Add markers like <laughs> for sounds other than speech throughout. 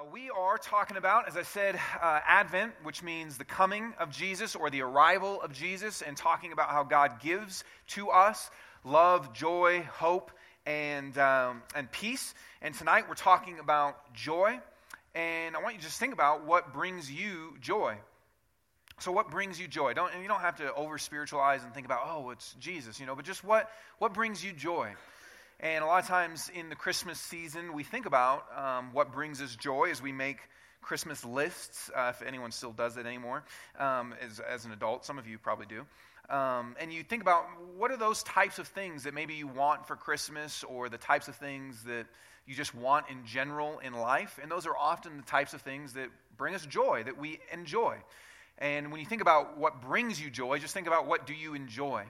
Uh, we are talking about, as I said, uh, Advent, which means the coming of Jesus or the arrival of Jesus, and talking about how God gives to us love, joy, hope, and, um, and peace. And tonight we're talking about joy. And I want you to just think about what brings you joy. So, what brings you joy? Don't, and you don't have to over spiritualize and think about, oh, it's Jesus, you know, but just what, what brings you joy? And a lot of times in the Christmas season, we think about um, what brings us joy as we make Christmas lists, uh, if anyone still does it anymore, um, as, as an adult. Some of you probably do. Um, and you think about what are those types of things that maybe you want for Christmas or the types of things that you just want in general in life. And those are often the types of things that bring us joy, that we enjoy. And when you think about what brings you joy, just think about what do you enjoy.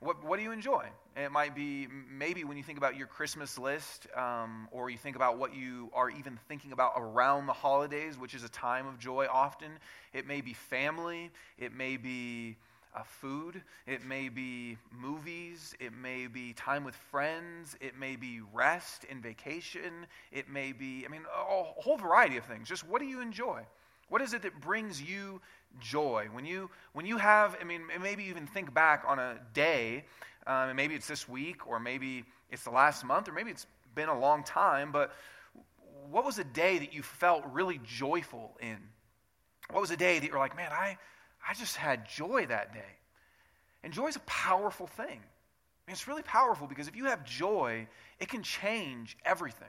What, what do you enjoy? It might be maybe when you think about your Christmas list, um, or you think about what you are even thinking about around the holidays, which is a time of joy often. It may be family, it may be uh, food, it may be movies, it may be time with friends, it may be rest and vacation, it may be, I mean, a whole variety of things. Just what do you enjoy? What is it that brings you joy. When you, when you have, I mean, maybe even think back on a day, um, and maybe it's this week, or maybe it's the last month, or maybe it's been a long time, but what was a day that you felt really joyful in? What was a day that you're like, man, I, I just had joy that day? And joy is a powerful thing. I mean, it's really powerful because if you have joy, it can change everything.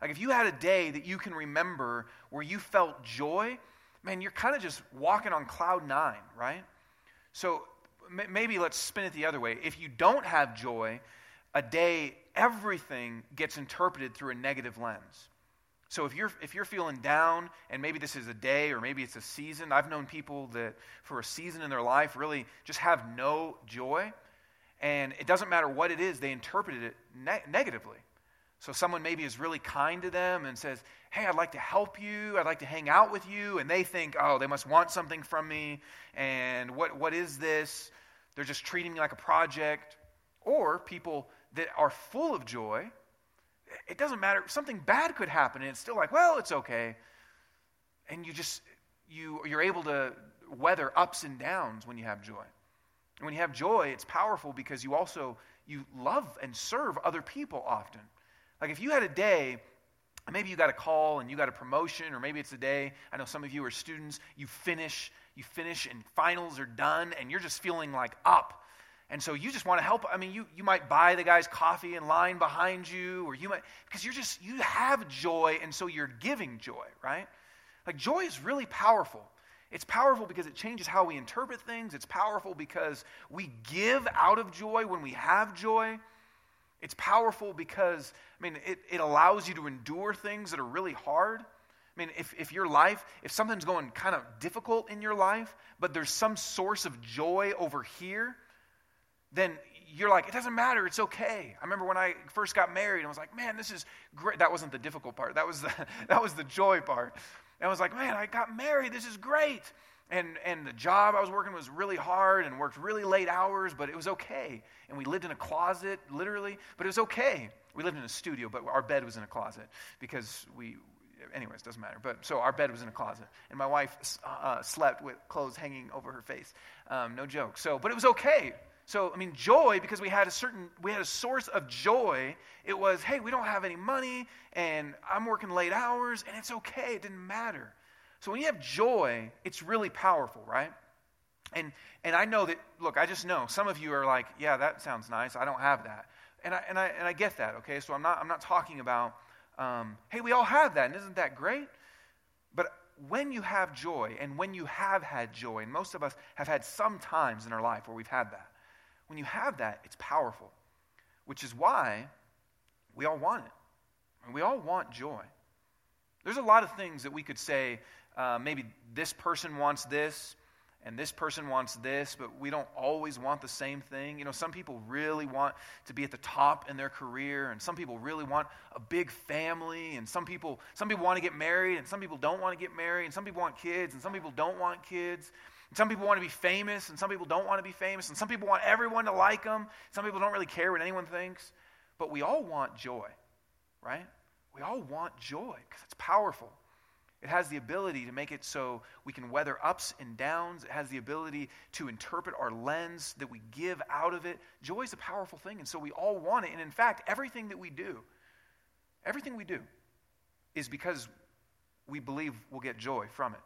Like if you had a day that you can remember where you felt joy, man, you're kind of just walking on cloud nine, right? So maybe let's spin it the other way. If you don't have joy, a day, everything gets interpreted through a negative lens. So if you're if you're feeling down, and maybe this is a day or maybe it's a season, I've known people that for a season in their life really just have no joy, and it doesn't matter what it is, they interpreted it ne- negatively. So someone maybe is really kind to them and says, hey, I'd like to help you. I'd like to hang out with you. And they think, oh, they must want something from me. And what, what is this? They're just treating me like a project. Or people that are full of joy, it doesn't matter. Something bad could happen, and it's still like, well, it's okay. And you just, you, you're able to weather ups and downs when you have joy. And when you have joy, it's powerful because you also, you love and serve other people often. Like if you had a day maybe you got a call and you got a promotion or maybe it's a day. I know some of you are students. You finish you finish and finals are done and you're just feeling like up. And so you just want to help i mean you, you might buy the guy's coffee in line behind you or you might because you're just you have joy and so you're giving joy right? Like joy is really powerful. It's powerful because it changes how we interpret things. It's powerful because we give out of joy when we have joy it's powerful because, I mean, it, it allows you to endure things that are really hard. I mean, if, if your life, if something's going kind of difficult in your life, but there's some source of joy over here, then you're like, it doesn't matter, it's okay. I remember when I first got married, I was like, man, this is great. That wasn't the difficult part, that was the, <laughs> that was the joy part. And I was like, man, I got married, this is great. And, and the job I was working was really hard and worked really late hours, but it was okay. And we lived in a closet, literally, but it was okay. We lived in a studio, but our bed was in a closet because we, anyways, doesn't matter. But so our bed was in a closet, and my wife uh, slept with clothes hanging over her face. Um, no joke. So, but it was okay. So, I mean, joy because we had a certain, we had a source of joy. It was, hey, we don't have any money, and I'm working late hours, and it's okay. It didn't matter. So when you have joy, it's really powerful, right? And, and I know that, look, I just know some of you are like, yeah, that sounds nice. I don't have that. And I, and I, and I get that, okay? So I'm not, I'm not talking about, um, hey, we all have that, and isn't that great? But when you have joy, and when you have had joy, and most of us have had some times in our life where we've had that, when you have that, it's powerful, which is why we all want it. And we all want joy. There's a lot of things that we could say uh, maybe this person wants this and this person wants this, but we don't always want the same thing. You know, some people really want to be at the top in their career, and some people really want a big family, and some people some people want to get married, and some people don't want to get married, and some people want kids, and some people don't want kids. And some people want to be famous, and some people don't want to be famous, and some people want everyone to like them. Some people don't really care what anyone thinks, but we all want joy, right? We all want joy because it's powerful. It has the ability to make it so we can weather ups and downs. It has the ability to interpret our lens that we give out of it. Joy is a powerful thing, and so we all want it. And in fact, everything that we do, everything we do, is because we believe we'll get joy from it.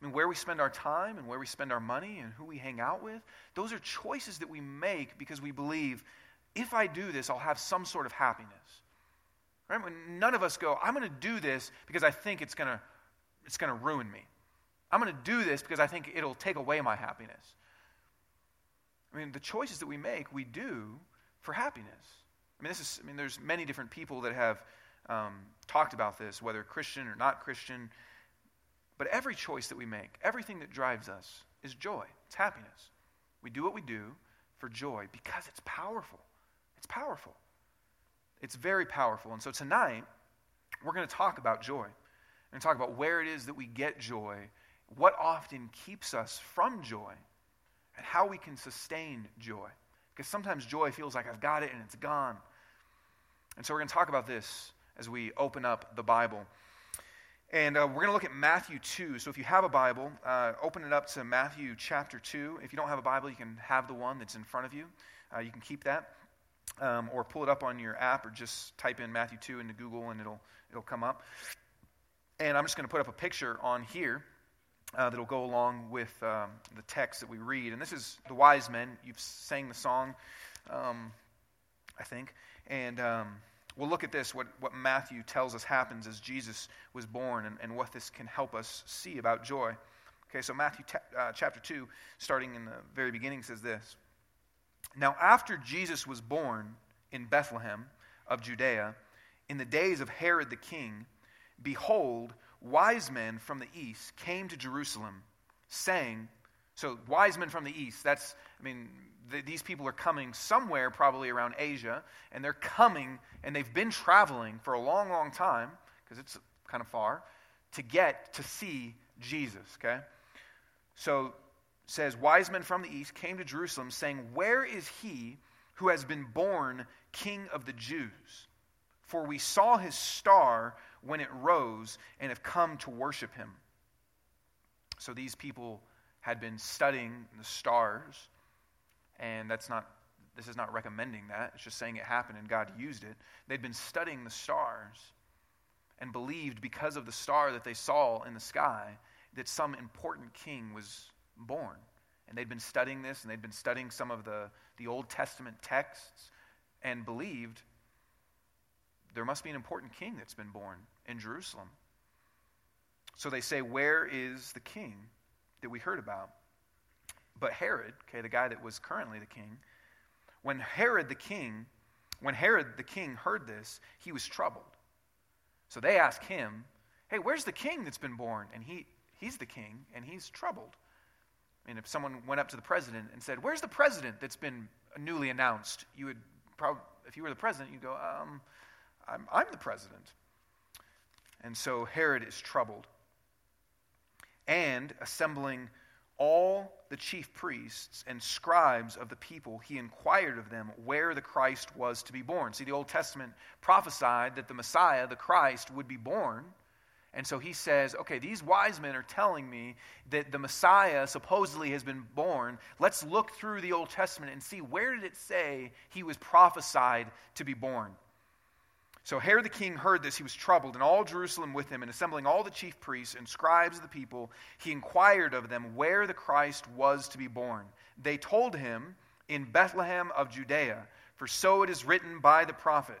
I mean, where we spend our time and where we spend our money and who we hang out with, those are choices that we make because we believe if I do this, I'll have some sort of happiness. Right? When none of us go, I'm going to do this because I think it's going to it's going to ruin me. I'm going to do this because I think it'll take away my happiness. I mean, the choices that we make, we do for happiness. I mean, this is. I mean, there's many different people that have um, talked about this, whether Christian or not Christian. But every choice that we make, everything that drives us, is joy. It's happiness. We do what we do for joy because it's powerful. It's powerful. It's very powerful. And so tonight, we're going to talk about joy. To talk about where it is that we get joy, what often keeps us from joy, and how we can sustain joy. Because sometimes joy feels like I've got it and it's gone. And so we're going to talk about this as we open up the Bible. And uh, we're going to look at Matthew 2. So if you have a Bible, uh, open it up to Matthew chapter 2. If you don't have a Bible, you can have the one that's in front of you. Uh, you can keep that um, or pull it up on your app, or just type in Matthew 2 into Google and it'll, it'll come up. And I'm just going to put up a picture on here uh, that'll go along with um, the text that we read. And this is the wise men. You've sang the song, um, I think. And um, we'll look at this, what, what Matthew tells us happens as Jesus was born, and, and what this can help us see about joy. Okay, so Matthew t- uh, chapter 2, starting in the very beginning, says this. Now, after Jesus was born in Bethlehem of Judea, in the days of Herod the king, behold, wise men from the east came to Jerusalem, saying, so wise men from the east, that's, I mean, the, these people are coming somewhere probably around Asia, and they're coming, and they've been traveling for a long, long time, because it's kind of far, to get to see Jesus, okay? So says, Wise men from the east came to Jerusalem, saying, Where is he who has been born king of the Jews? For we saw his star when it rose and have come to worship him. So these people had been studying the stars, and that's not this is not recommending that. It's just saying it happened and God used it. They'd been studying the stars and believed because of the star that they saw in the sky that some important king was born. And they'd been studying this, and they'd been studying some of the, the Old Testament texts, and believed there must be an important king that's been born in Jerusalem. So they say, Where is the king that we heard about? But Herod, okay, the guy that was currently the king, when Herod the king, when Herod the king heard this, he was troubled. So they ask him, Hey, where's the king that's been born? And he, he's the king, and he's troubled. And if someone went up to the president and said, Where's the president that's been newly announced? You would probably, if you were the president, you'd go, um, I'm, I'm the president. And so Herod is troubled. And assembling all the chief priests and scribes of the people, he inquired of them where the Christ was to be born. See, the Old Testament prophesied that the Messiah, the Christ, would be born. And so he says, okay, these wise men are telling me that the Messiah supposedly has been born. Let's look through the Old Testament and see where did it say he was prophesied to be born. So Herod the king heard this. He was troubled, and all Jerusalem with him, and assembling all the chief priests and scribes of the people, he inquired of them where the Christ was to be born. They told him, In Bethlehem of Judea, for so it is written by the prophet.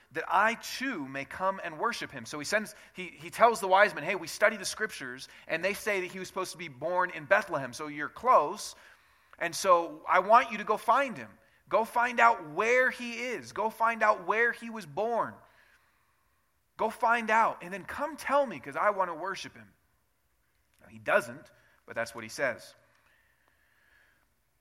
that I too may come and worship him. So he sends, he, he tells the wise men, hey, we study the scriptures, and they say that he was supposed to be born in Bethlehem. So you're close. And so I want you to go find him. Go find out where he is. Go find out where he was born. Go find out, and then come tell me because I want to worship him. He doesn't, but that's what he says.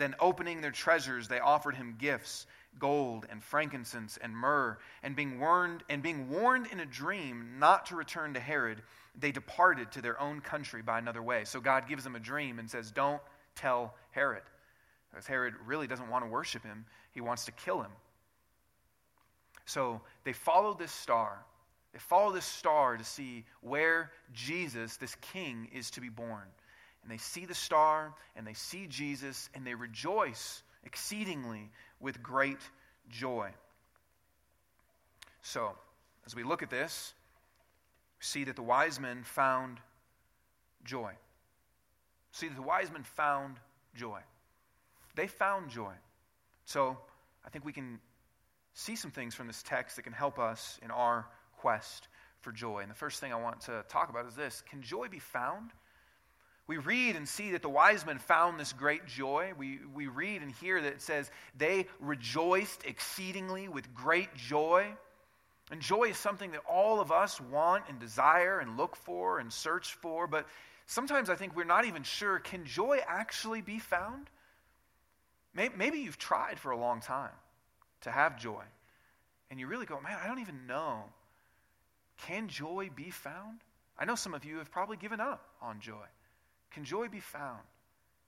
Then, opening their treasures, they offered him gifts gold and frankincense and myrrh. And being warned, and being warned in a dream not to return to Herod, they departed to their own country by another way. So God gives them a dream and says, Don't tell Herod. Because Herod really doesn't want to worship him, he wants to kill him. So they follow this star. They follow this star to see where Jesus, this king, is to be born. And they see the star and they see Jesus and they rejoice exceedingly with great joy. So, as we look at this, we see that the wise men found joy. See that the wise men found joy. They found joy. So, I think we can see some things from this text that can help us in our quest for joy. And the first thing I want to talk about is this Can joy be found? We read and see that the wise men found this great joy. We, we read and hear that it says they rejoiced exceedingly with great joy. And joy is something that all of us want and desire and look for and search for, but sometimes I think we're not even sure can joy actually be found? Maybe, maybe you've tried for a long time to have joy, and you really go, man, I don't even know. Can joy be found? I know some of you have probably given up on joy. Can joy be found?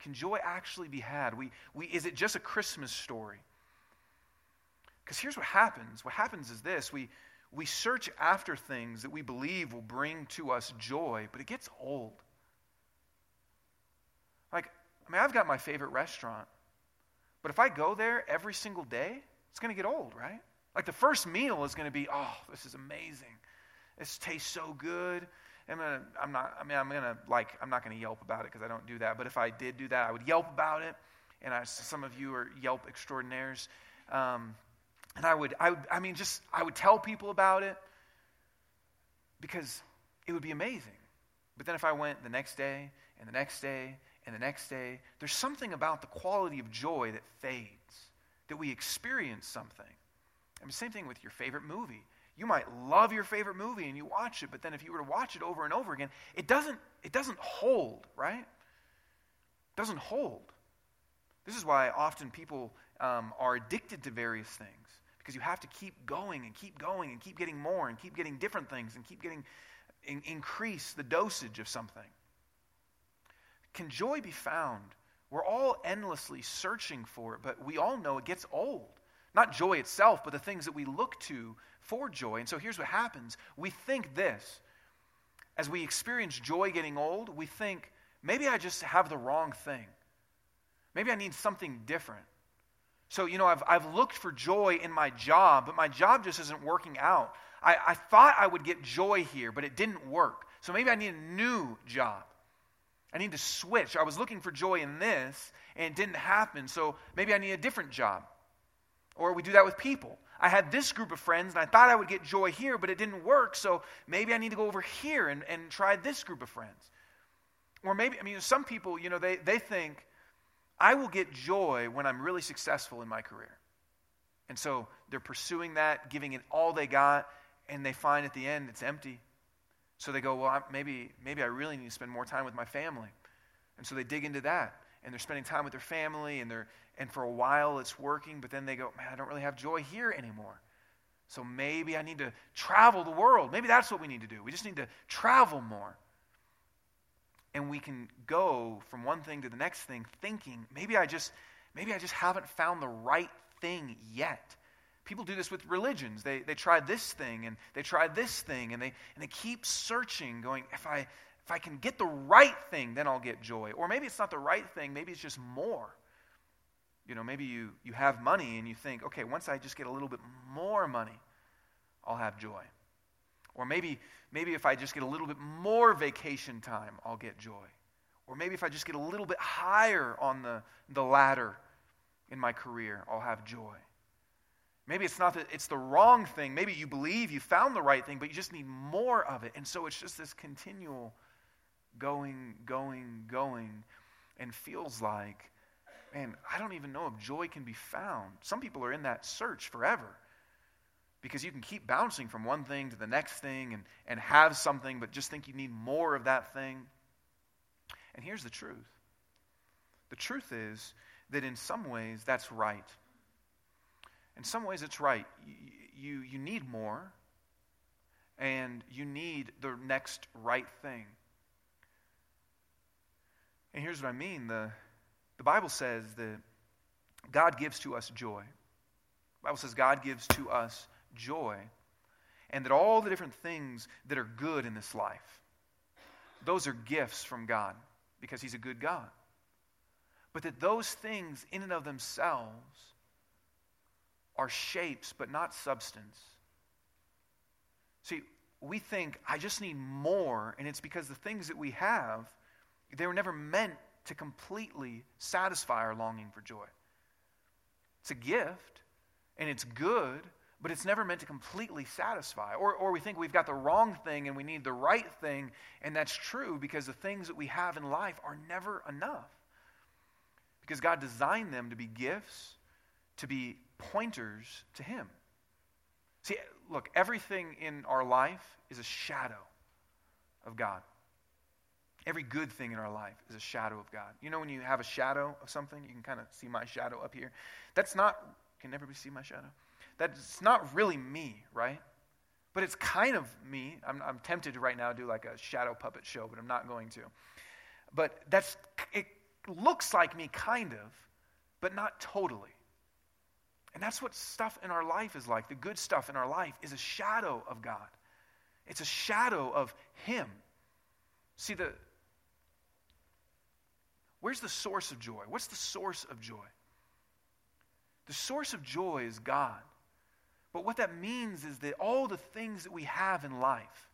Can joy actually be had? We, we, is it just a Christmas story? Because here's what happens. What happens is this we, we search after things that we believe will bring to us joy, but it gets old. Like, I mean, I've got my favorite restaurant, but if I go there every single day, it's going to get old, right? Like, the first meal is going to be, oh, this is amazing. This tastes so good. I'm gonna, I'm not, I mean, I'm gonna like, I'm not gonna Yelp about it because I don't do that. But if I did do that, I would Yelp about it. And I, some of you are Yelp extraordinaires. Um, and I would, I would, I mean, just, I would tell people about it because it would be amazing. But then if I went the next day and the next day and the next day, there's something about the quality of joy that fades, that we experience something. I mean, same thing with your favorite movie. You might love your favorite movie and you watch it, but then if you were to watch it over and over again, it doesn't, it doesn't hold, right? It doesn't hold. This is why often people um, are addicted to various things because you have to keep going and keep going and keep getting more and keep getting different things and keep getting in, increase the dosage of something. Can joy be found? We're all endlessly searching for it, but we all know it gets old. Not joy itself, but the things that we look to for joy. And so here's what happens we think this. As we experience joy getting old, we think, maybe I just have the wrong thing. Maybe I need something different. So, you know, I've, I've looked for joy in my job, but my job just isn't working out. I, I thought I would get joy here, but it didn't work. So maybe I need a new job. I need to switch. I was looking for joy in this, and it didn't happen. So maybe I need a different job. Or we do that with people. I had this group of friends and I thought I would get joy here, but it didn't work, so maybe I need to go over here and, and try this group of friends. Or maybe, I mean, some people, you know, they, they think, I will get joy when I'm really successful in my career. And so they're pursuing that, giving it all they got, and they find at the end it's empty. So they go, well, maybe, maybe I really need to spend more time with my family. And so they dig into that, and they're spending time with their family, and they're and for a while it's working, but then they go, man, I don't really have joy here anymore. So maybe I need to travel the world. Maybe that's what we need to do. We just need to travel more. And we can go from one thing to the next thing thinking, maybe I just maybe I just haven't found the right thing yet. People do this with religions. They, they try this thing and they try this thing and they, and they keep searching, going, if I, if I can get the right thing, then I'll get joy. Or maybe it's not the right thing, maybe it's just more. You know, maybe you, you have money and you think, okay, once I just get a little bit more money, I'll have joy. Or maybe, maybe if I just get a little bit more vacation time, I'll get joy. Or maybe if I just get a little bit higher on the, the ladder in my career, I'll have joy. Maybe it's not that it's the wrong thing. Maybe you believe you found the right thing, but you just need more of it. And so it's just this continual going, going, going, and feels like, man, I don't even know if joy can be found. Some people are in that search forever because you can keep bouncing from one thing to the next thing and, and have something, but just think you need more of that thing. And here's the truth the truth is that in some ways that's right. In some ways it's right. You, you, you need more, and you need the next right thing. And here's what I mean the, the Bible says that God gives to us joy. The Bible says God gives to us joy, and that all the different things that are good in this life, those are gifts from God because He's a good God. But that those things, in and of themselves, are shapes but not substance. See, we think, I just need more, and it's because the things that we have, they were never meant to completely satisfy our longing for joy. It's a gift, and it's good, but it's never meant to completely satisfy. Or, or we think we've got the wrong thing and we need the right thing, and that's true because the things that we have in life are never enough. Because God designed them to be gifts, to be pointers to Him. See, look, everything in our life is a shadow of God. Every good thing in our life is a shadow of God. You know, when you have a shadow of something, you can kind of see my shadow up here. That's not, can everybody see my shadow? That's not really me, right? But it's kind of me. I'm, I'm tempted to right now do like a shadow puppet show, but I'm not going to. But that's, it looks like me kind of, but not totally. And that's what stuff in our life is like. The good stuff in our life is a shadow of God. It's a shadow of Him. See, the, where's the source of joy? What's the source of joy? The source of joy is God. But what that means is that all the things that we have in life,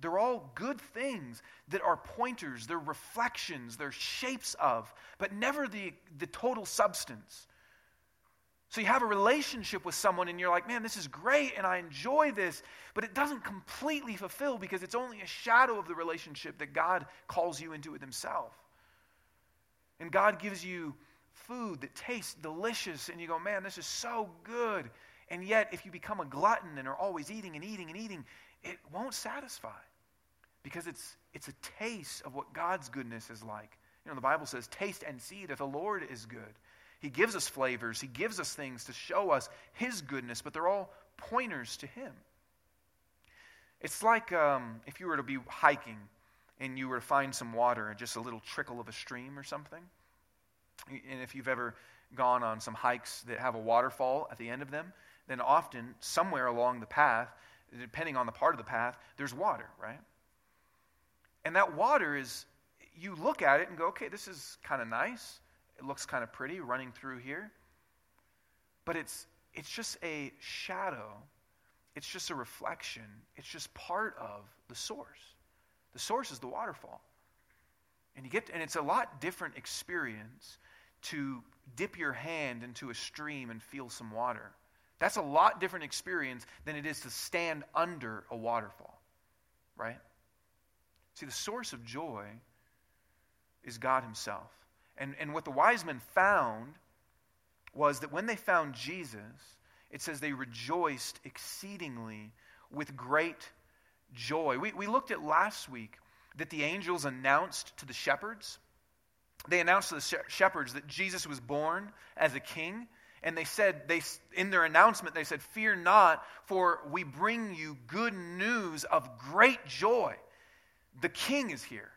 they're all good things that are pointers, they're reflections, they're shapes of, but never the, the total substance. So you have a relationship with someone and you're like, man, this is great and I enjoy this, but it doesn't completely fulfill because it's only a shadow of the relationship that God calls you into with Himself. And God gives you food that tastes delicious and you go, man, this is so good. And yet, if you become a glutton and are always eating and eating and eating, it won't satisfy because it's, it's a taste of what God's goodness is like. You know, the Bible says, taste and see that the Lord is good. He gives us flavors, He gives us things to show us His goodness, but they're all pointers to Him. It's like um, if you were to be hiking and you were to find some water, just a little trickle of a stream or something. And if you've ever gone on some hikes that have a waterfall at the end of them, then often somewhere along the path, depending on the part of the path, there's water, right? And that water is, you look at it and go, okay, this is kind of nice. It looks kind of pretty running through here. But it's, it's just a shadow, it's just a reflection, it's just part of the source. The source is the waterfall. And you get and it's a lot different experience to dip your hand into a stream and feel some water that's a lot different experience than it is to stand under a waterfall, right? See, the source of joy is God Himself. And, and what the wise men found was that when they found Jesus, it says they rejoiced exceedingly with great joy. We, we looked at last week that the angels announced to the shepherds. They announced to the shepherds that Jesus was born as a king and they said they in their announcement they said fear not for we bring you good news of great joy the king is here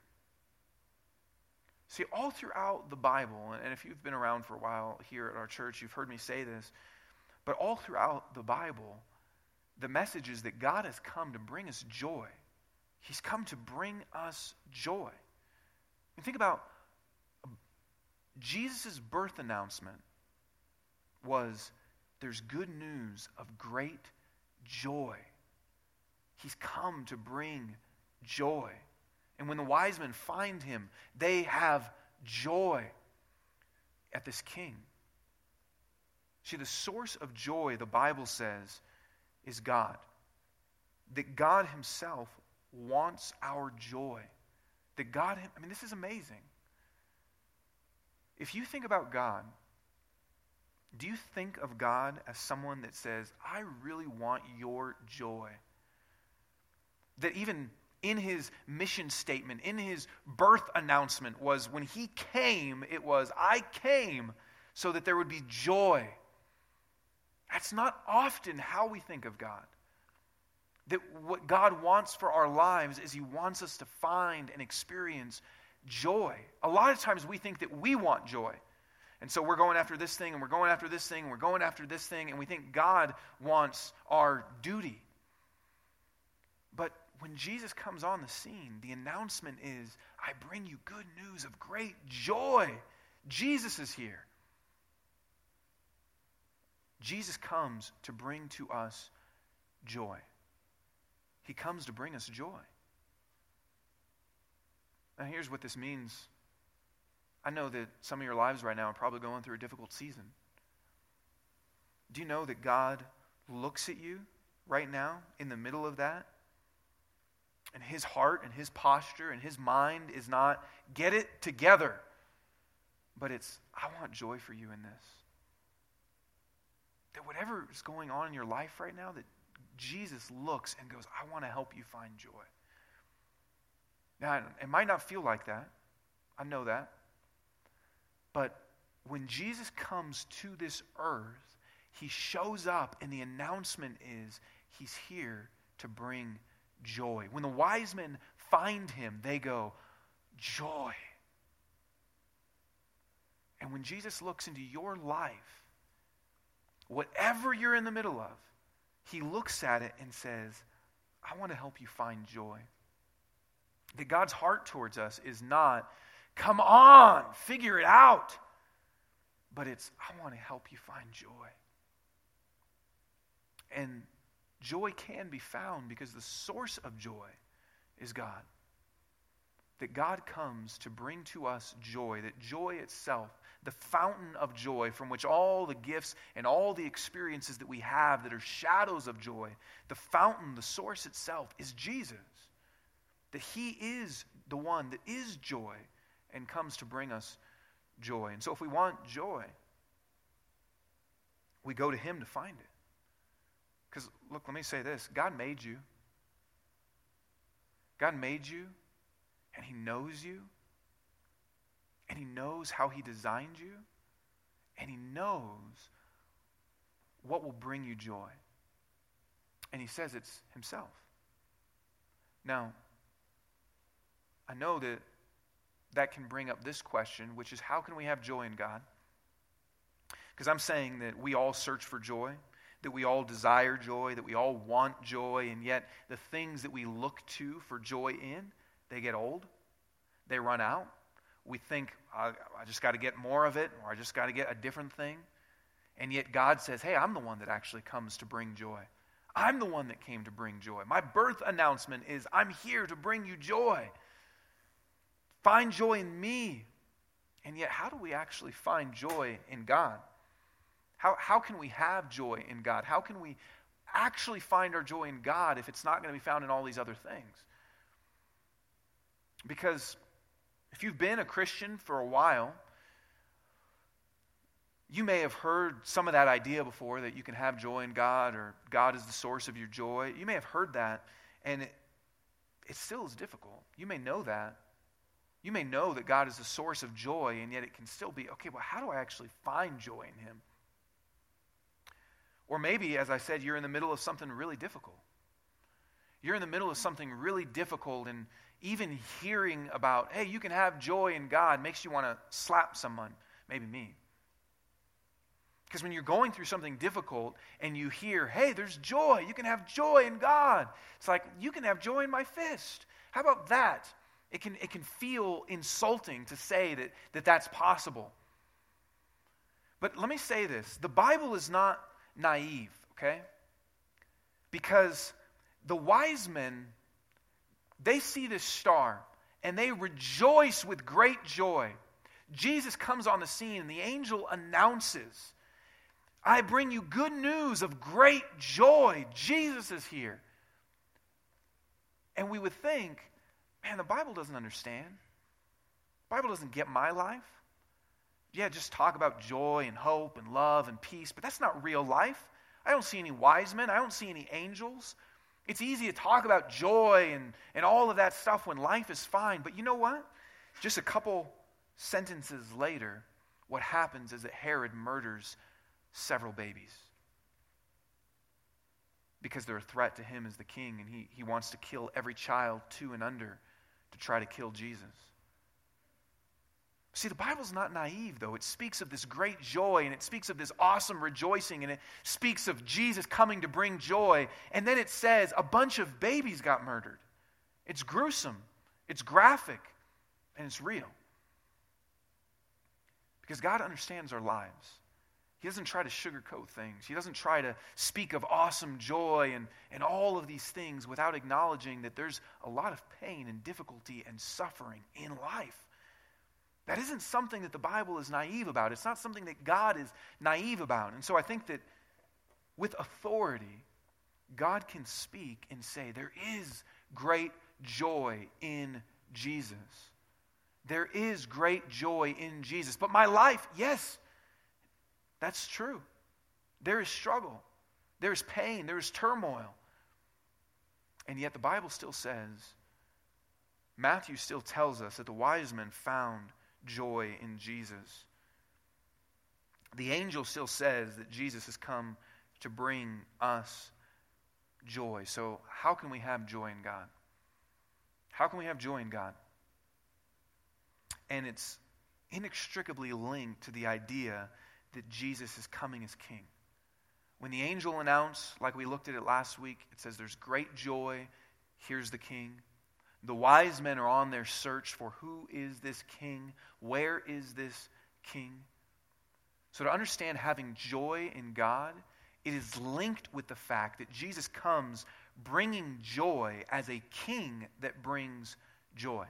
see all throughout the bible and if you've been around for a while here at our church you've heard me say this but all throughout the bible the message is that god has come to bring us joy he's come to bring us joy and think about jesus' birth announcement was there's good news of great joy. He's come to bring joy. And when the wise men find him, they have joy at this king. See, the source of joy, the Bible says, is God. That God Himself wants our joy. That God, I mean, this is amazing. If you think about God, do you think of God as someone that says, I really want your joy? That even in his mission statement, in his birth announcement, was when he came, it was, I came so that there would be joy. That's not often how we think of God. That what God wants for our lives is He wants us to find and experience joy. A lot of times we think that we want joy. And so we're going after this thing, and we're going after this thing, and we're going after this thing, and we think God wants our duty. But when Jesus comes on the scene, the announcement is I bring you good news of great joy. Jesus is here. Jesus comes to bring to us joy. He comes to bring us joy. Now, here's what this means. I know that some of your lives right now are probably going through a difficult season. Do you know that God looks at you right now in the middle of that? And his heart and his posture and his mind is not, get it together. But it's, I want joy for you in this. That whatever is going on in your life right now, that Jesus looks and goes, I want to help you find joy. Now, it might not feel like that. I know that. But when Jesus comes to this earth, he shows up, and the announcement is he's here to bring joy. When the wise men find him, they go, Joy. And when Jesus looks into your life, whatever you're in the middle of, he looks at it and says, I want to help you find joy. That God's heart towards us is not, come on, figure it out. But it's, I want to help you find joy. And joy can be found because the source of joy is God. That God comes to bring to us joy, that joy itself the fountain of joy from which all the gifts and all the experiences that we have that are shadows of joy, the fountain, the source itself is Jesus. That He is the one that is joy and comes to bring us joy. And so if we want joy, we go to Him to find it. Because, look, let me say this God made you. God made you, and He knows you, and He knows how He designed you, and He knows what will bring you joy. And He says it's Himself. Now, I know that that can bring up this question, which is how can we have joy in God? Because I'm saying that we all search for joy, that we all desire joy, that we all want joy, and yet the things that we look to for joy in, they get old, they run out, we think, I, I just got to get more of it, or I just got to get a different thing. And yet God says, hey, I'm the one that actually comes to bring joy. I'm the one that came to bring joy. My birth announcement is I'm here to bring you joy. Find joy in me. And yet, how do we actually find joy in God? How, how can we have joy in God? How can we actually find our joy in God if it's not going to be found in all these other things? Because if you've been a Christian for a while, you may have heard some of that idea before that you can have joy in God or God is the source of your joy. You may have heard that, and it, it still is difficult. You may know that. You may know that God is the source of joy, and yet it can still be okay, well, how do I actually find joy in Him? Or maybe, as I said, you're in the middle of something really difficult. You're in the middle of something really difficult, and, even hearing about, hey, you can have joy in God makes you want to slap someone, maybe me. Because when you're going through something difficult and you hear, hey, there's joy, you can have joy in God, it's like, you can have joy in my fist. How about that? It can, it can feel insulting to say that, that that's possible. But let me say this the Bible is not naive, okay? Because the wise men they see this star and they rejoice with great joy. Jesus comes on the scene, and the angel announces, I bring you good news of great joy. Jesus is here. And we would think, man, the Bible doesn't understand. The Bible doesn't get my life. Yeah, just talk about joy and hope and love and peace, but that's not real life. I don't see any wise men. I don't see any angels. It's easy to talk about joy and, and all of that stuff when life is fine. But you know what? Just a couple sentences later, what happens is that Herod murders several babies because they're a threat to him as the king, and he, he wants to kill every child two and under to try to kill Jesus. See, the Bible's not naive, though. It speaks of this great joy and it speaks of this awesome rejoicing and it speaks of Jesus coming to bring joy. And then it says a bunch of babies got murdered. It's gruesome, it's graphic, and it's real. Because God understands our lives. He doesn't try to sugarcoat things. He doesn't try to speak of awesome joy and, and all of these things without acknowledging that there's a lot of pain and difficulty and suffering in life. That isn't something that the Bible is naive about. It's not something that God is naive about. And so I think that with authority, God can speak and say, There is great joy in Jesus. There is great joy in Jesus. But my life, yes, that's true. There is struggle, there is pain, there is turmoil. And yet the Bible still says, Matthew still tells us that the wise men found joy in Jesus. The angel still says that Jesus has come to bring us joy. So, how can we have joy in God? How can we have joy in God? And it's inextricably linked to the idea that Jesus is coming as king. When the angel announced, like we looked at it last week, it says there's great joy. Here's the king. The wise men are on their search for who is this king? Where is this king? So, to understand having joy in God, it is linked with the fact that Jesus comes bringing joy as a king that brings joy.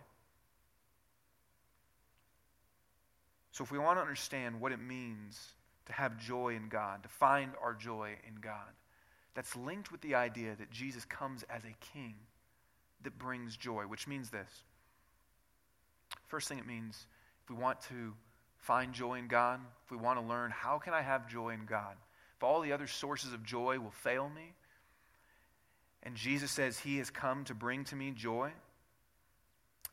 So, if we want to understand what it means to have joy in God, to find our joy in God, that's linked with the idea that Jesus comes as a king that brings joy, which means this. First thing it means, if we want to find joy in God, if we want to learn how can I have joy in God, if all the other sources of joy will fail me, and Jesus says he has come to bring to me joy,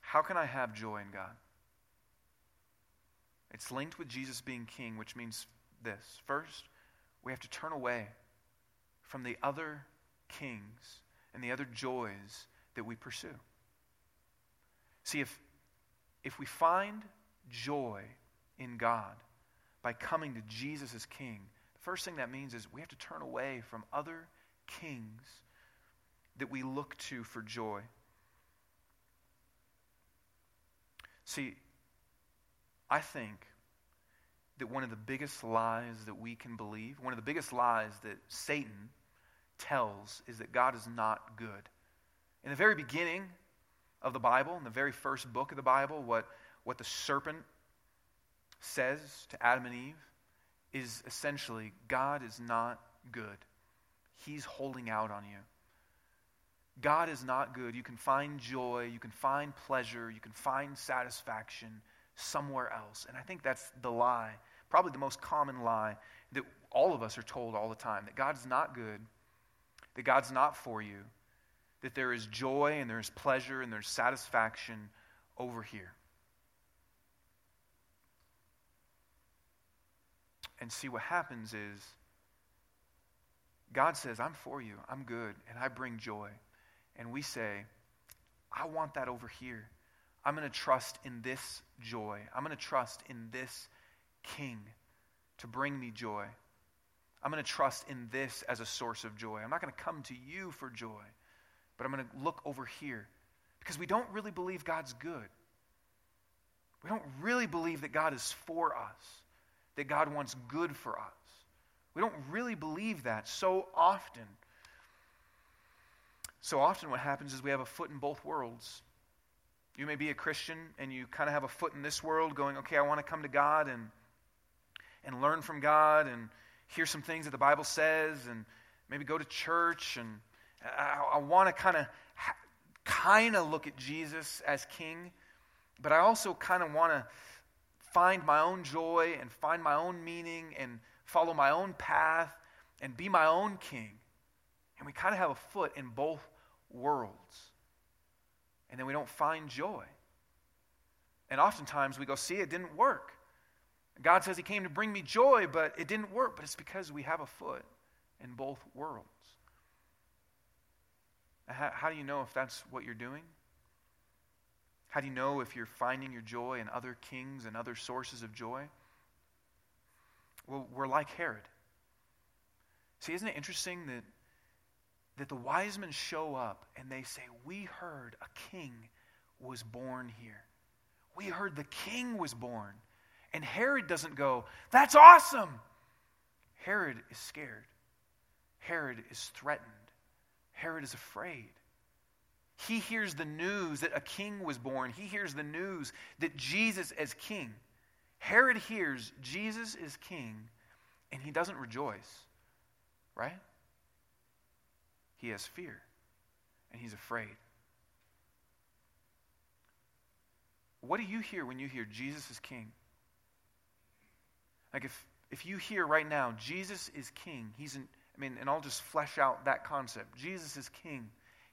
how can I have joy in God? It's linked with Jesus being king, which means this. First, we have to turn away from the other kings and the other joys that we pursue. See, if, if we find joy in God by coming to Jesus as King, the first thing that means is we have to turn away from other kings that we look to for joy. See, I think that one of the biggest lies that we can believe, one of the biggest lies that Satan tells, is that God is not good. In the very beginning of the Bible, in the very first book of the Bible, what, what the serpent says to Adam and Eve is essentially God is not good. He's holding out on you. God is not good. You can find joy, you can find pleasure, you can find satisfaction somewhere else. And I think that's the lie, probably the most common lie that all of us are told all the time that God's not good, that God's not for you, that there is joy and there's pleasure and there's satisfaction over here. And see, what happens is God says, I'm for you, I'm good, and I bring joy. And we say, I want that over here. I'm going to trust in this joy. I'm going to trust in this king to bring me joy. I'm going to trust in this as a source of joy. I'm not going to come to you for joy but I'm going to look over here because we don't really believe God's good. We don't really believe that God is for us, that God wants good for us. We don't really believe that so often. So often, what happens is we have a foot in both worlds. You may be a Christian and you kind of have a foot in this world going, okay, I want to come to God and, and learn from God and hear some things that the Bible says and maybe go to church. And I, I want to kind of kind of look at Jesus as king, but I also kind of want to find my own joy and find my own meaning and follow my own path and be my own king. And we kind of have a foot in both worlds. And then we don't find joy. And oftentimes we go, see, it didn't work. God says He came to bring me joy, but it didn't work. But it's because we have a foot in both worlds. How, how do you know if that's what you're doing? How do you know if you're finding your joy in other kings and other sources of joy? Well, we're like Herod. See, isn't it interesting that, that the wise men show up and they say, We heard a king was born here. We heard the king was born. And Herod doesn't go, That's awesome. Herod is scared. Herod is threatened. Herod is afraid. He hears the news that a king was born. He hears the news that Jesus is king. Herod hears Jesus is king, and he doesn't rejoice, right? He has fear, and he's afraid. What do you hear when you hear Jesus is king? Like if, if you hear right now, Jesus is king, he's in, I mean, and I'll just flesh out that concept. Jesus is king.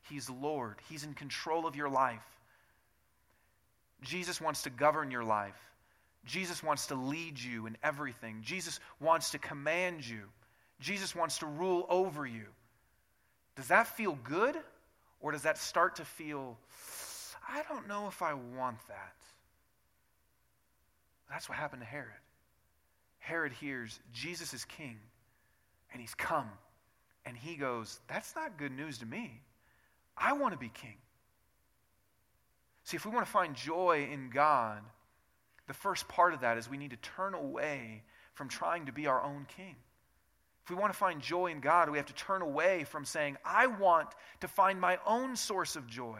He's Lord. He's in control of your life. Jesus wants to govern your life. Jesus wants to lead you in everything. Jesus wants to command you. Jesus wants to rule over you. Does that feel good? Or does that start to feel, I don't know if I want that? That's what happened to Herod. Herod hears Jesus is king and he's come. And he goes, That's not good news to me. I want to be king. See, if we want to find joy in God, the first part of that is we need to turn away from trying to be our own king. If we want to find joy in God, we have to turn away from saying, I want to find my own source of joy.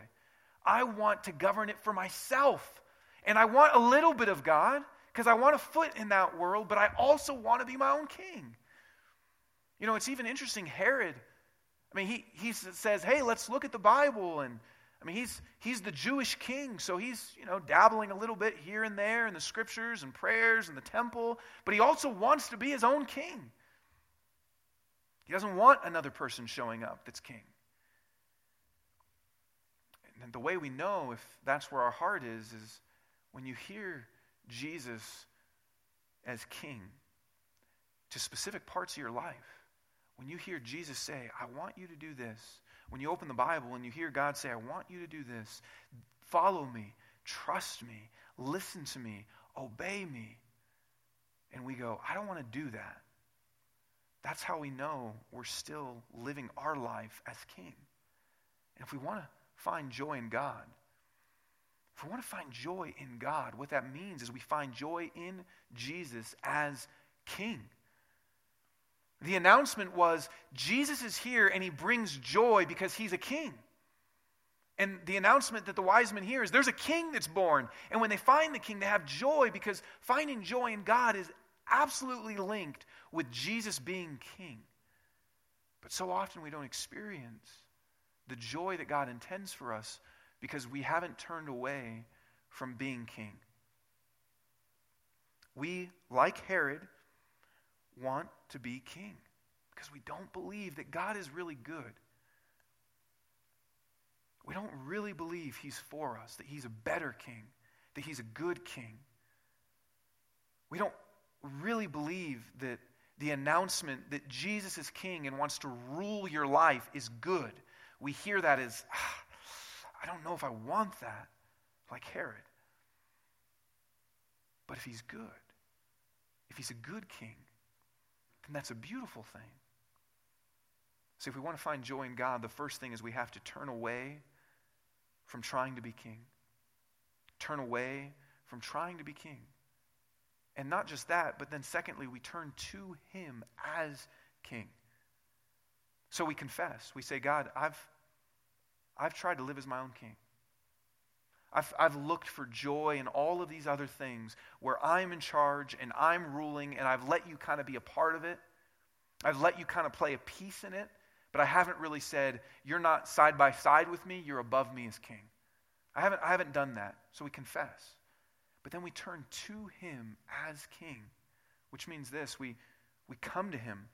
I want to govern it for myself. And I want a little bit of God because I want a foot in that world, but I also want to be my own king. You know, it's even interesting. Herod, I mean, he, he says, hey, let's look at the Bible. And I mean, he's, he's the Jewish king, so he's, you know, dabbling a little bit here and there in the scriptures and prayers and the temple, but he also wants to be his own king. He doesn't want another person showing up that's king. And the way we know if that's where our heart is, is when you hear Jesus as king to specific parts of your life. When you hear Jesus say, I want you to do this, when you open the Bible and you hear God say, I want you to do this, follow me, trust me, listen to me, obey me, and we go, I don't want to do that. That's how we know we're still living our life as king. And if we want to find joy in God, if we want to find joy in God, what that means is we find joy in Jesus as king. The announcement was Jesus is here and he brings joy because he's a king. And the announcement that the wise men hear is there's a king that's born. And when they find the king, they have joy because finding joy in God is absolutely linked with Jesus being king. But so often we don't experience the joy that God intends for us because we haven't turned away from being king. We, like Herod, want to be king because we don't believe that God is really good. We don't really believe he's for us, that he's a better king, that he's a good king. We don't really believe that the announcement that Jesus is king and wants to rule your life is good. We hear that as, ah, I don't know if I want that, like Herod. But if he's good, if he's a good king, then that's a beautiful thing. See, if we want to find joy in God, the first thing is we have to turn away from trying to be king. Turn away from trying to be king. And not just that, but then secondly, we turn to Him as king. So we confess. We say, God, I've, I've tried to live as my own king. I've, I've looked for joy in all of these other things where I'm in charge and I'm ruling and I've let you kind of be a part of it. I've let you kind of play a piece in it, but I haven't really said, You're not side by side with me, you're above me as king. I haven't, I haven't done that. So we confess. But then we turn to him as king, which means this we, we come to him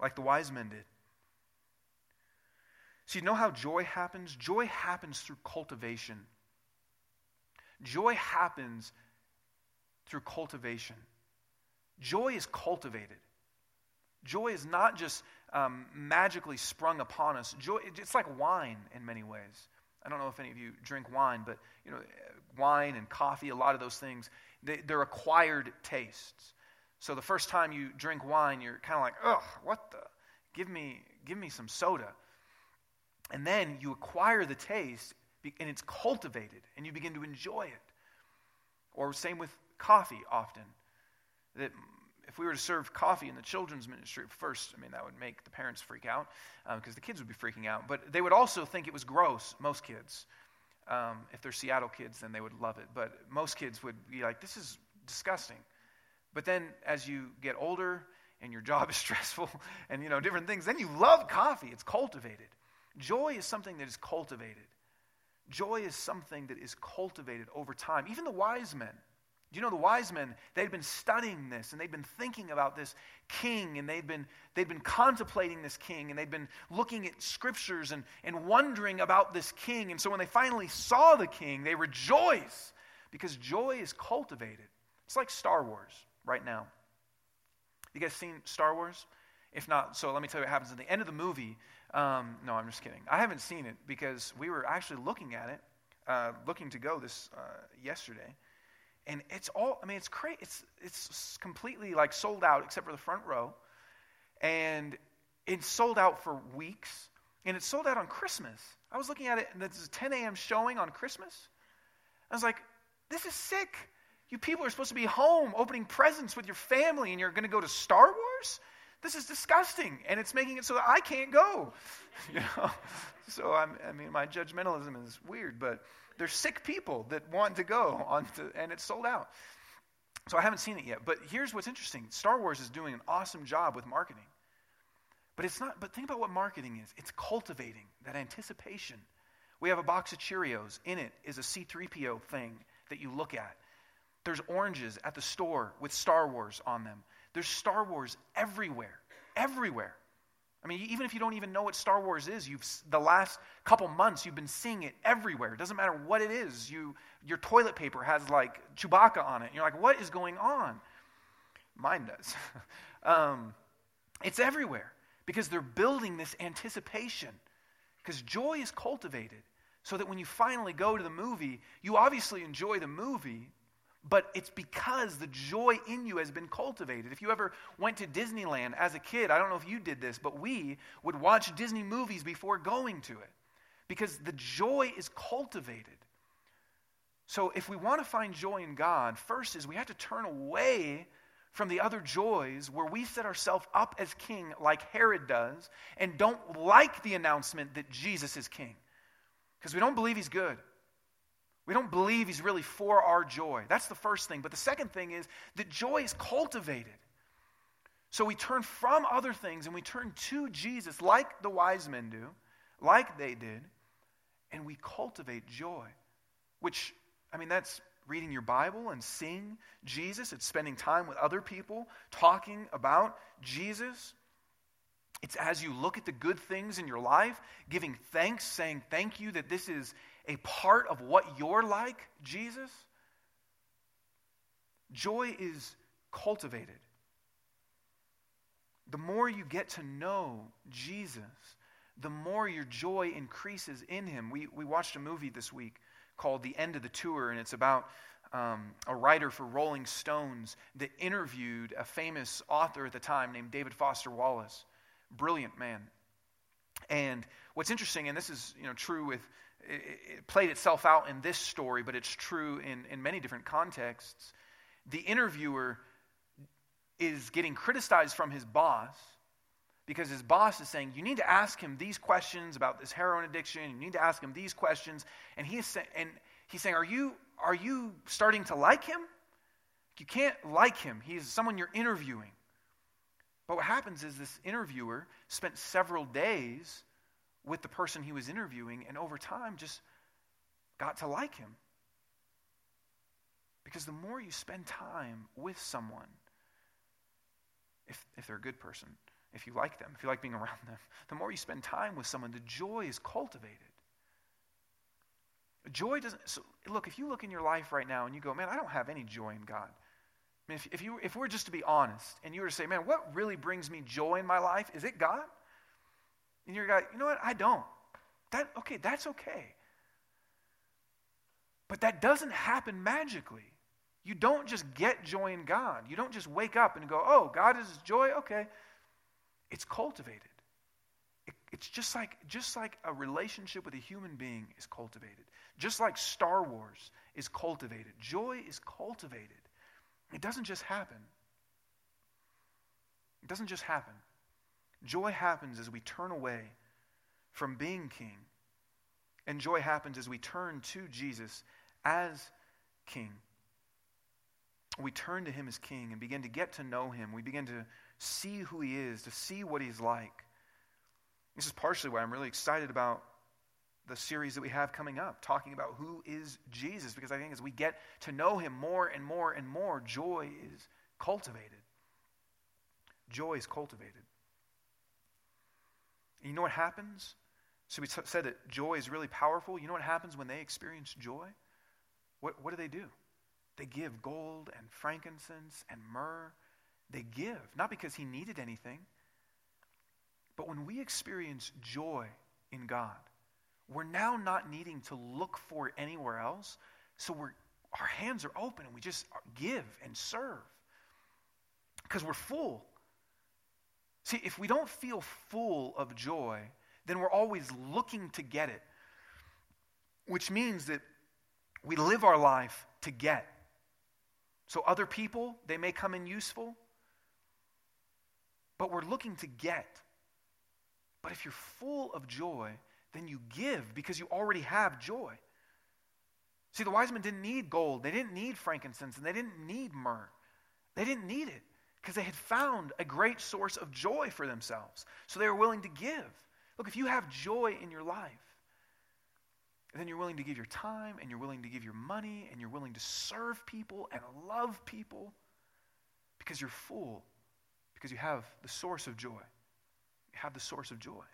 like the wise men did. You know how joy happens? Joy happens through cultivation. Joy happens through cultivation. Joy is cultivated. Joy is not just um, magically sprung upon us. Joy, it's like wine in many ways. I don't know if any of you drink wine, but you know, wine and coffee, a lot of those things, they, they're acquired tastes. So the first time you drink wine, you're kind of like, ugh, what the? Give me, give me some soda. And then you acquire the taste, and it's cultivated, and you begin to enjoy it. Or same with coffee often. That if we were to serve coffee in the children's ministry, first, I mean, that would make the parents freak out because um, the kids would be freaking out. But they would also think it was gross, most kids. Um, if they're Seattle kids, then they would love it. But most kids would be like, this is disgusting. But then as you get older and your job <laughs> is stressful and, you know, different things, then you love coffee. It's cultivated. Joy is something that is cultivated. Joy is something that is cultivated over time. Even the wise men, you know the wise men, they'd been studying this and they'd been thinking about this king and they'd been, they'd been contemplating this king and they'd been looking at scriptures and, and wondering about this king. And so when they finally saw the king, they rejoice because joy is cultivated. It's like Star Wars right now. You guys seen Star Wars? If not, so let me tell you what happens at the end of the movie. Um, no, I'm just kidding. I haven't seen it because we were actually looking at it, uh, looking to go this uh, yesterday, and it's all. I mean, it's crazy. It's it's completely like sold out except for the front row, and it's sold out for weeks, and it's sold out on Christmas. I was looking at it, and it's a 10 a.m. showing on Christmas. I was like, this is sick. You people are supposed to be home opening presents with your family, and you're going to go to Star Wars? This is disgusting, and it's making it so that I can't go. <laughs> You know? So I'm, I mean, my judgmentalism is weird, but there's sick people that want to go on to, and it's sold out. So I haven't seen it yet. But here's what's interesting: Star Wars is doing an awesome job with marketing. But it's not. But think about what marketing is. It's cultivating that anticipation. We have a box of Cheerios. In it is a C3PO thing that you look at. There's oranges at the store with Star Wars on them. There's Star Wars everywhere. Everywhere. I mean, even if you don't even know what Star Wars is, you've the last couple months you've been seeing it everywhere. It doesn't matter what it is. You your toilet paper has like Chewbacca on it. And you're like, what is going on? Mine does. <laughs> um, it's everywhere because they're building this anticipation. Because joy is cultivated so that when you finally go to the movie, you obviously enjoy the movie, but it's because the joy in you has been cultivated. If you ever went to Disneyland as a kid, I don't know if you did this, but we would watch Disney movies before going to it because the joy is cultivated. So if we want to find joy in God, first is we have to turn away from the other joys where we set ourselves up as king like Herod does and don't like the announcement that Jesus is king because we don't believe he's good. We don't believe he's really for our joy. That's the first thing. But the second thing is that joy is cultivated. So we turn from other things and we turn to Jesus like the wise men do, like they did, and we cultivate joy. Which, I mean, that's reading your Bible and seeing Jesus. It's spending time with other people, talking about Jesus. It's as you look at the good things in your life, giving thanks, saying thank you that this is a part of what you're like, Jesus, joy is cultivated. The more you get to know Jesus, the more your joy increases in him. We, we watched a movie this week called The End of the Tour, and it's about um, a writer for Rolling Stones that interviewed a famous author at the time named David Foster Wallace. Brilliant man. And what's interesting, and this is you know, true with it, played itself out in this story, but it's true in, in many different contexts. The interviewer is getting criticized from his boss because his boss is saying, You need to ask him these questions about this heroin addiction. You need to ask him these questions. And, he say, and he's saying, are you, are you starting to like him? You can't like him. He's someone you're interviewing. But what happens is this interviewer spent several days with the person he was interviewing, and over time just got to like him. Because the more you spend time with someone, if, if they're a good person, if you like them, if you like being <laughs> around them, the more you spend time with someone, the joy is cultivated. Joy doesn't, so look, if you look in your life right now and you go, man, I don't have any joy in God. I mean, if, if, you, if we're just to be honest and you were to say, man, what really brings me joy in my life? Is it God? And you're like, you know what? I don't. That, okay, that's okay. But that doesn't happen magically. You don't just get joy in God. You don't just wake up and go, oh, God is joy? Okay. It's cultivated. It, it's just like, just like a relationship with a human being is cultivated. Just like Star Wars is cultivated. Joy is cultivated. It doesn't just happen. It doesn't just happen. Joy happens as we turn away from being king. And joy happens as we turn to Jesus as king. We turn to him as king and begin to get to know him. We begin to see who he is, to see what he's like. This is partially why I'm really excited about the series that we have coming up, talking about who is Jesus, because I think as we get to know him more and more and more, joy is cultivated. Joy is cultivated. And you know what happens? So we t- said that joy is really powerful. You know what happens when they experience joy? What, what do they do? They give gold and frankincense and myrrh. They give, not because he needed anything, but when we experience joy in God, we're now not needing to look for it anywhere else. So we're, our hands are open and we just give and serve because we're full. See, if we don't feel full of joy, then we're always looking to get it, which means that we live our life to get. So other people, they may come in useful, but we're looking to get. But if you're full of joy, then you give because you already have joy. See, the wise men didn't need gold, they didn't need frankincense, and they didn't need myrrh. They didn't need it because they had found a great source of joy for themselves. So they were willing to give. Look, if you have joy in your life, then you're willing to give your time and you're willing to give your money and you're willing to serve people and love people because you're full, because you have the source of joy. You have the source of joy.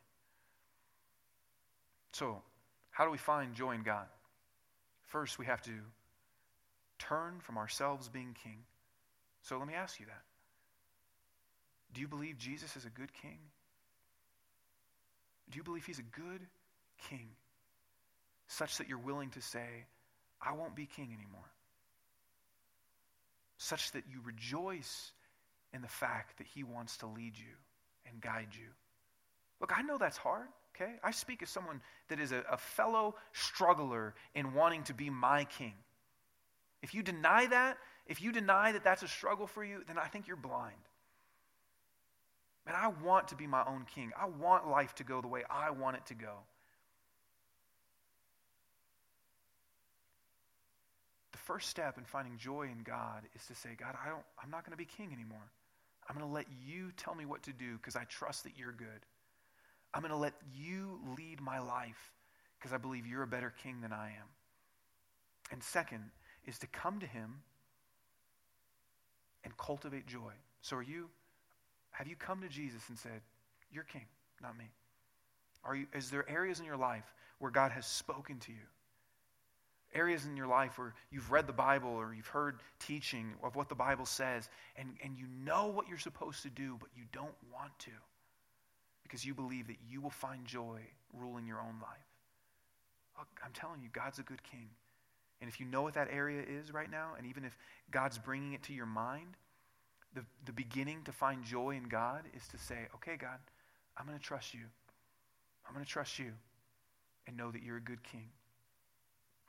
So, how do we find joy in God? First, we have to turn from ourselves being king. So, let me ask you that. Do you believe Jesus is a good king? Do you believe he's a good king? Such that you're willing to say, I won't be king anymore. Such that you rejoice in the fact that he wants to lead you and guide you. Look, I know that's hard. Okay? I speak as someone that is a, a fellow struggler in wanting to be my king. If you deny that, if you deny that that's a struggle for you, then I think you're blind. And I want to be my own king. I want life to go the way I want it to go. The first step in finding joy in God is to say, God, I don't, I'm not going to be king anymore. I'm going to let you tell me what to do because I trust that you're good. I'm going to let you lead my life because I believe you're a better king than I am. And second is to come to him and cultivate joy. So are you have you come to Jesus and said, "You're king, not me?" Are you is there areas in your life where God has spoken to you? Areas in your life where you've read the Bible or you've heard teaching of what the Bible says and, and you know what you're supposed to do, but you don't want to because you believe that you will find joy ruling your own life. Look, I'm telling you, God's a good king. And if you know what that area is right now, and even if God's bringing it to your mind, the, the beginning to find joy in God is to say, okay, God, I'm going to trust you. I'm going to trust you and know that you're a good king.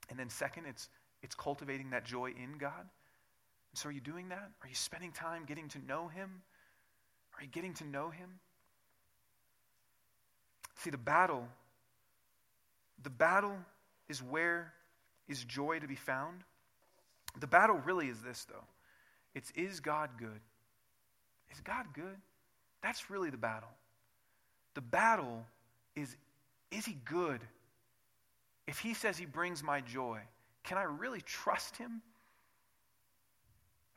And then, second, it's, it's cultivating that joy in God. And so, are you doing that? Are you spending time getting to know Him? Are you getting to know Him? See, the battle, the battle is where is joy to be found? The battle really is this, though. It's is God good? Is God good? That's really the battle. The battle is is he good? If he says he brings my joy, can I really trust him?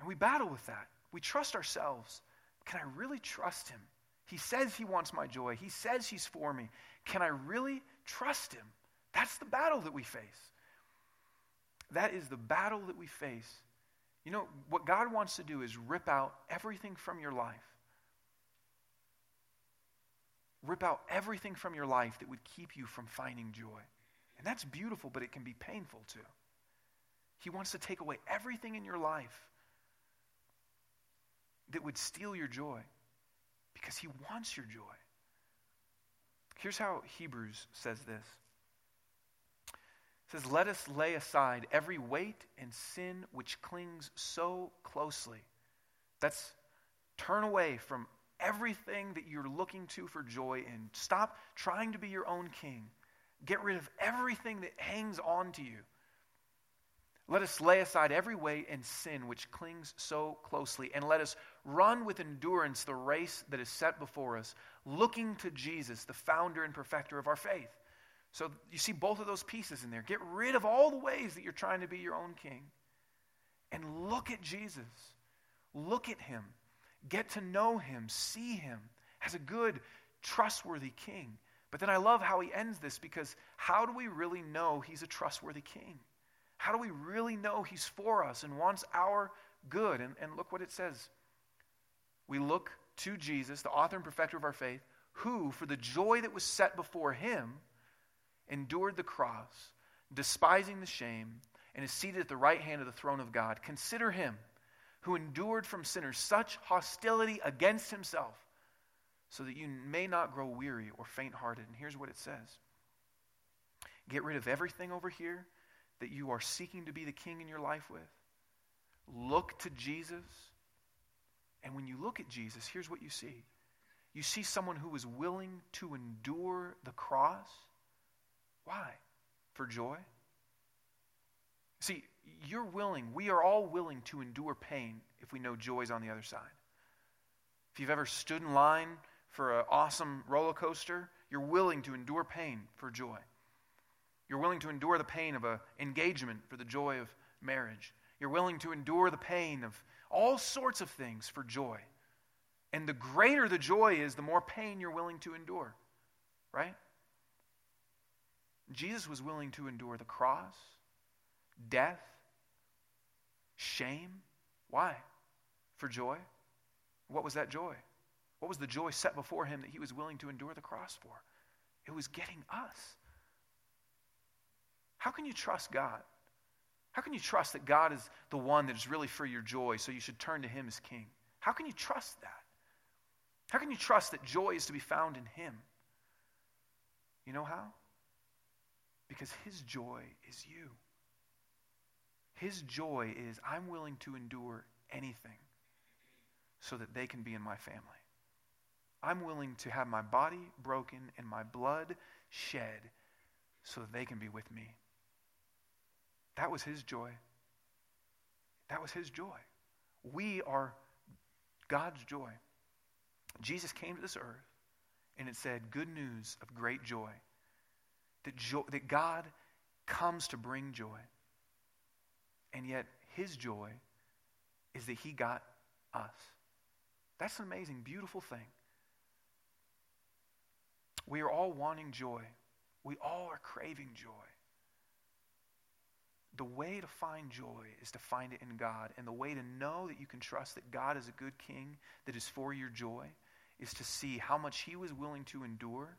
And we battle with that. We trust ourselves. Can I really trust him? He says he wants my joy. He says he's for me. Can I really trust him? That's the battle that we face. That is the battle that we face. You know, what God wants to do is rip out everything from your life. Rip out everything from your life that would keep you from finding joy. And that's beautiful, but it can be painful too. He wants to take away everything in your life that would steal your joy because he wants your joy. Here's how Hebrews says this. Says, Let us lay aside every weight and sin which clings so closely. That's turn away from everything that you're looking to for joy and stop trying to be your own king. Get rid of everything that hangs on to you. Let us lay aside every weight and sin which clings so closely, and let us run with endurance the race that is set before us, looking to Jesus, the founder and perfecter of our faith. So you see both of those pieces in there. Get rid of all the ways that you're trying to be your own king, and look at Jesus. Look at him. Get to know him. See him as a good, trustworthy king. But then I love how he ends this because how do we really know he's a trustworthy king? How do we really know He's for us and wants our good? And, and look what it says. We look to Jesus, the author and perfecter of our faith, who, for the joy that was set before him, endured the cross, despising the shame, and is seated at the right hand of the throne of God. Consider him who endured from sinners such hostility against himself, so that you may not grow weary or faint hearted. And here's what it says Get rid of everything over here that you are seeking to be the king in your life with. Look to Jesus. And when you look at Jesus, here's what you see you see someone who is willing to endure the cross. Why? For joy? See, you're willing, we are all willing to endure pain if we know joy is on the other side. If you've ever stood in line for an awesome roller coaster, you're willing to endure pain for joy. You're willing to endure the pain of an engagement for the joy of marriage. You're willing to endure the pain of all sorts of things for joy. And the greater the joy is, the more pain you're willing to endure. Right? Jesus was willing to endure the cross, death, shame. Why? For joy. What was that joy? What was the joy set before him that he was willing to endure the cross for? It was getting us. How can you trust God? How can you trust that God is the one that is really for your joy, so you should turn to Him as King? How can you trust that? How can you trust that joy is to be found in Him? You know how? Because His joy is you. His joy is, I'm willing to endure anything so that they can be in my family. I'm willing to have my body broken and my blood shed so that they can be with me. That was his joy. That was his joy. We are God's joy. Jesus came to this earth and it said, Good news of great joy. That, joy, that God comes to bring joy. And yet, his joy is that he got us. That's an amazing, beautiful thing. We are all wanting joy. We all are craving joy the way to find joy is to find it in God. And the way to know that you can trust that God is a good king that is for your joy is to see how much he was willing to endure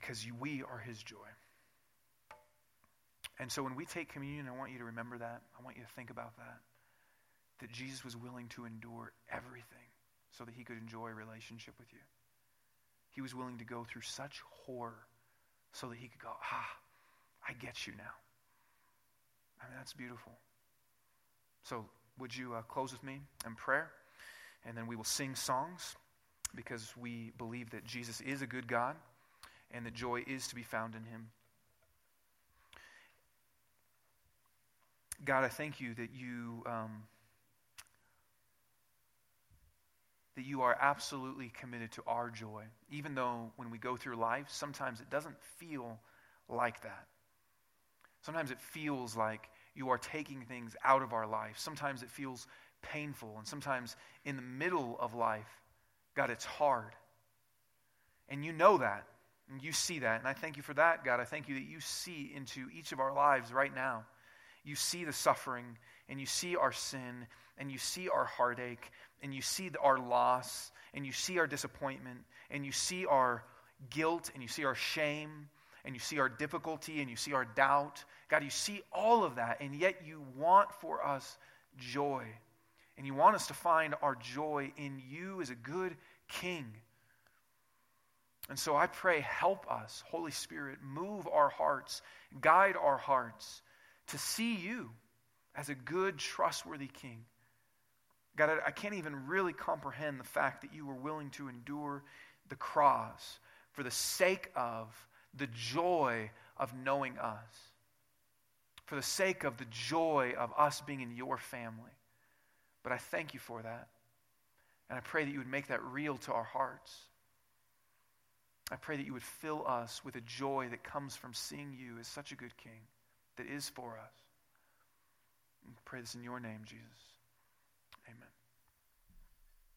because we are his joy. And so when we take communion, I want you to remember that. I want you to think about that. That Jesus was willing to endure everything so that he could enjoy a relationship with you. He was willing to go through such horror so that he could go, ah, I get you now. I mean, that's beautiful. So, would you uh, close with me in prayer? And then we will sing songs. because we believe that Jesus is a good God and the joy is to be found in him. God, I thank you that you. Um, that you are absolutely committed to our joy, even though when we go through life, sometimes it doesn't feel like that. Sometimes it feels like you are taking things out of our life. Sometimes it feels painful. And sometimes in the middle of life, God, it's hard. And you know that. And you see that. And I thank you for that, God. I thank you that you see into each of our lives right now. You see the suffering, and you see our sin, and you see our heartache, and you see our loss, and you see our disappointment, and you see our guilt, and you see our shame, and you see our difficulty, and you see our doubt. God, you see all of that, and yet you want for us joy. And you want us to find our joy in you as a good king. And so I pray, help us, Holy Spirit, move our hearts, guide our hearts to see you as a good, trustworthy king. God, I, I can't even really comprehend the fact that you were willing to endure the cross for the sake of the joy of knowing us, for the sake of the joy of us being in your family. But I thank you for that. And I pray that you would make that real to our hearts. I pray that you would fill us with a joy that comes from seeing you as such a good king that is for us. And pray this in your name, Jesus. Amen.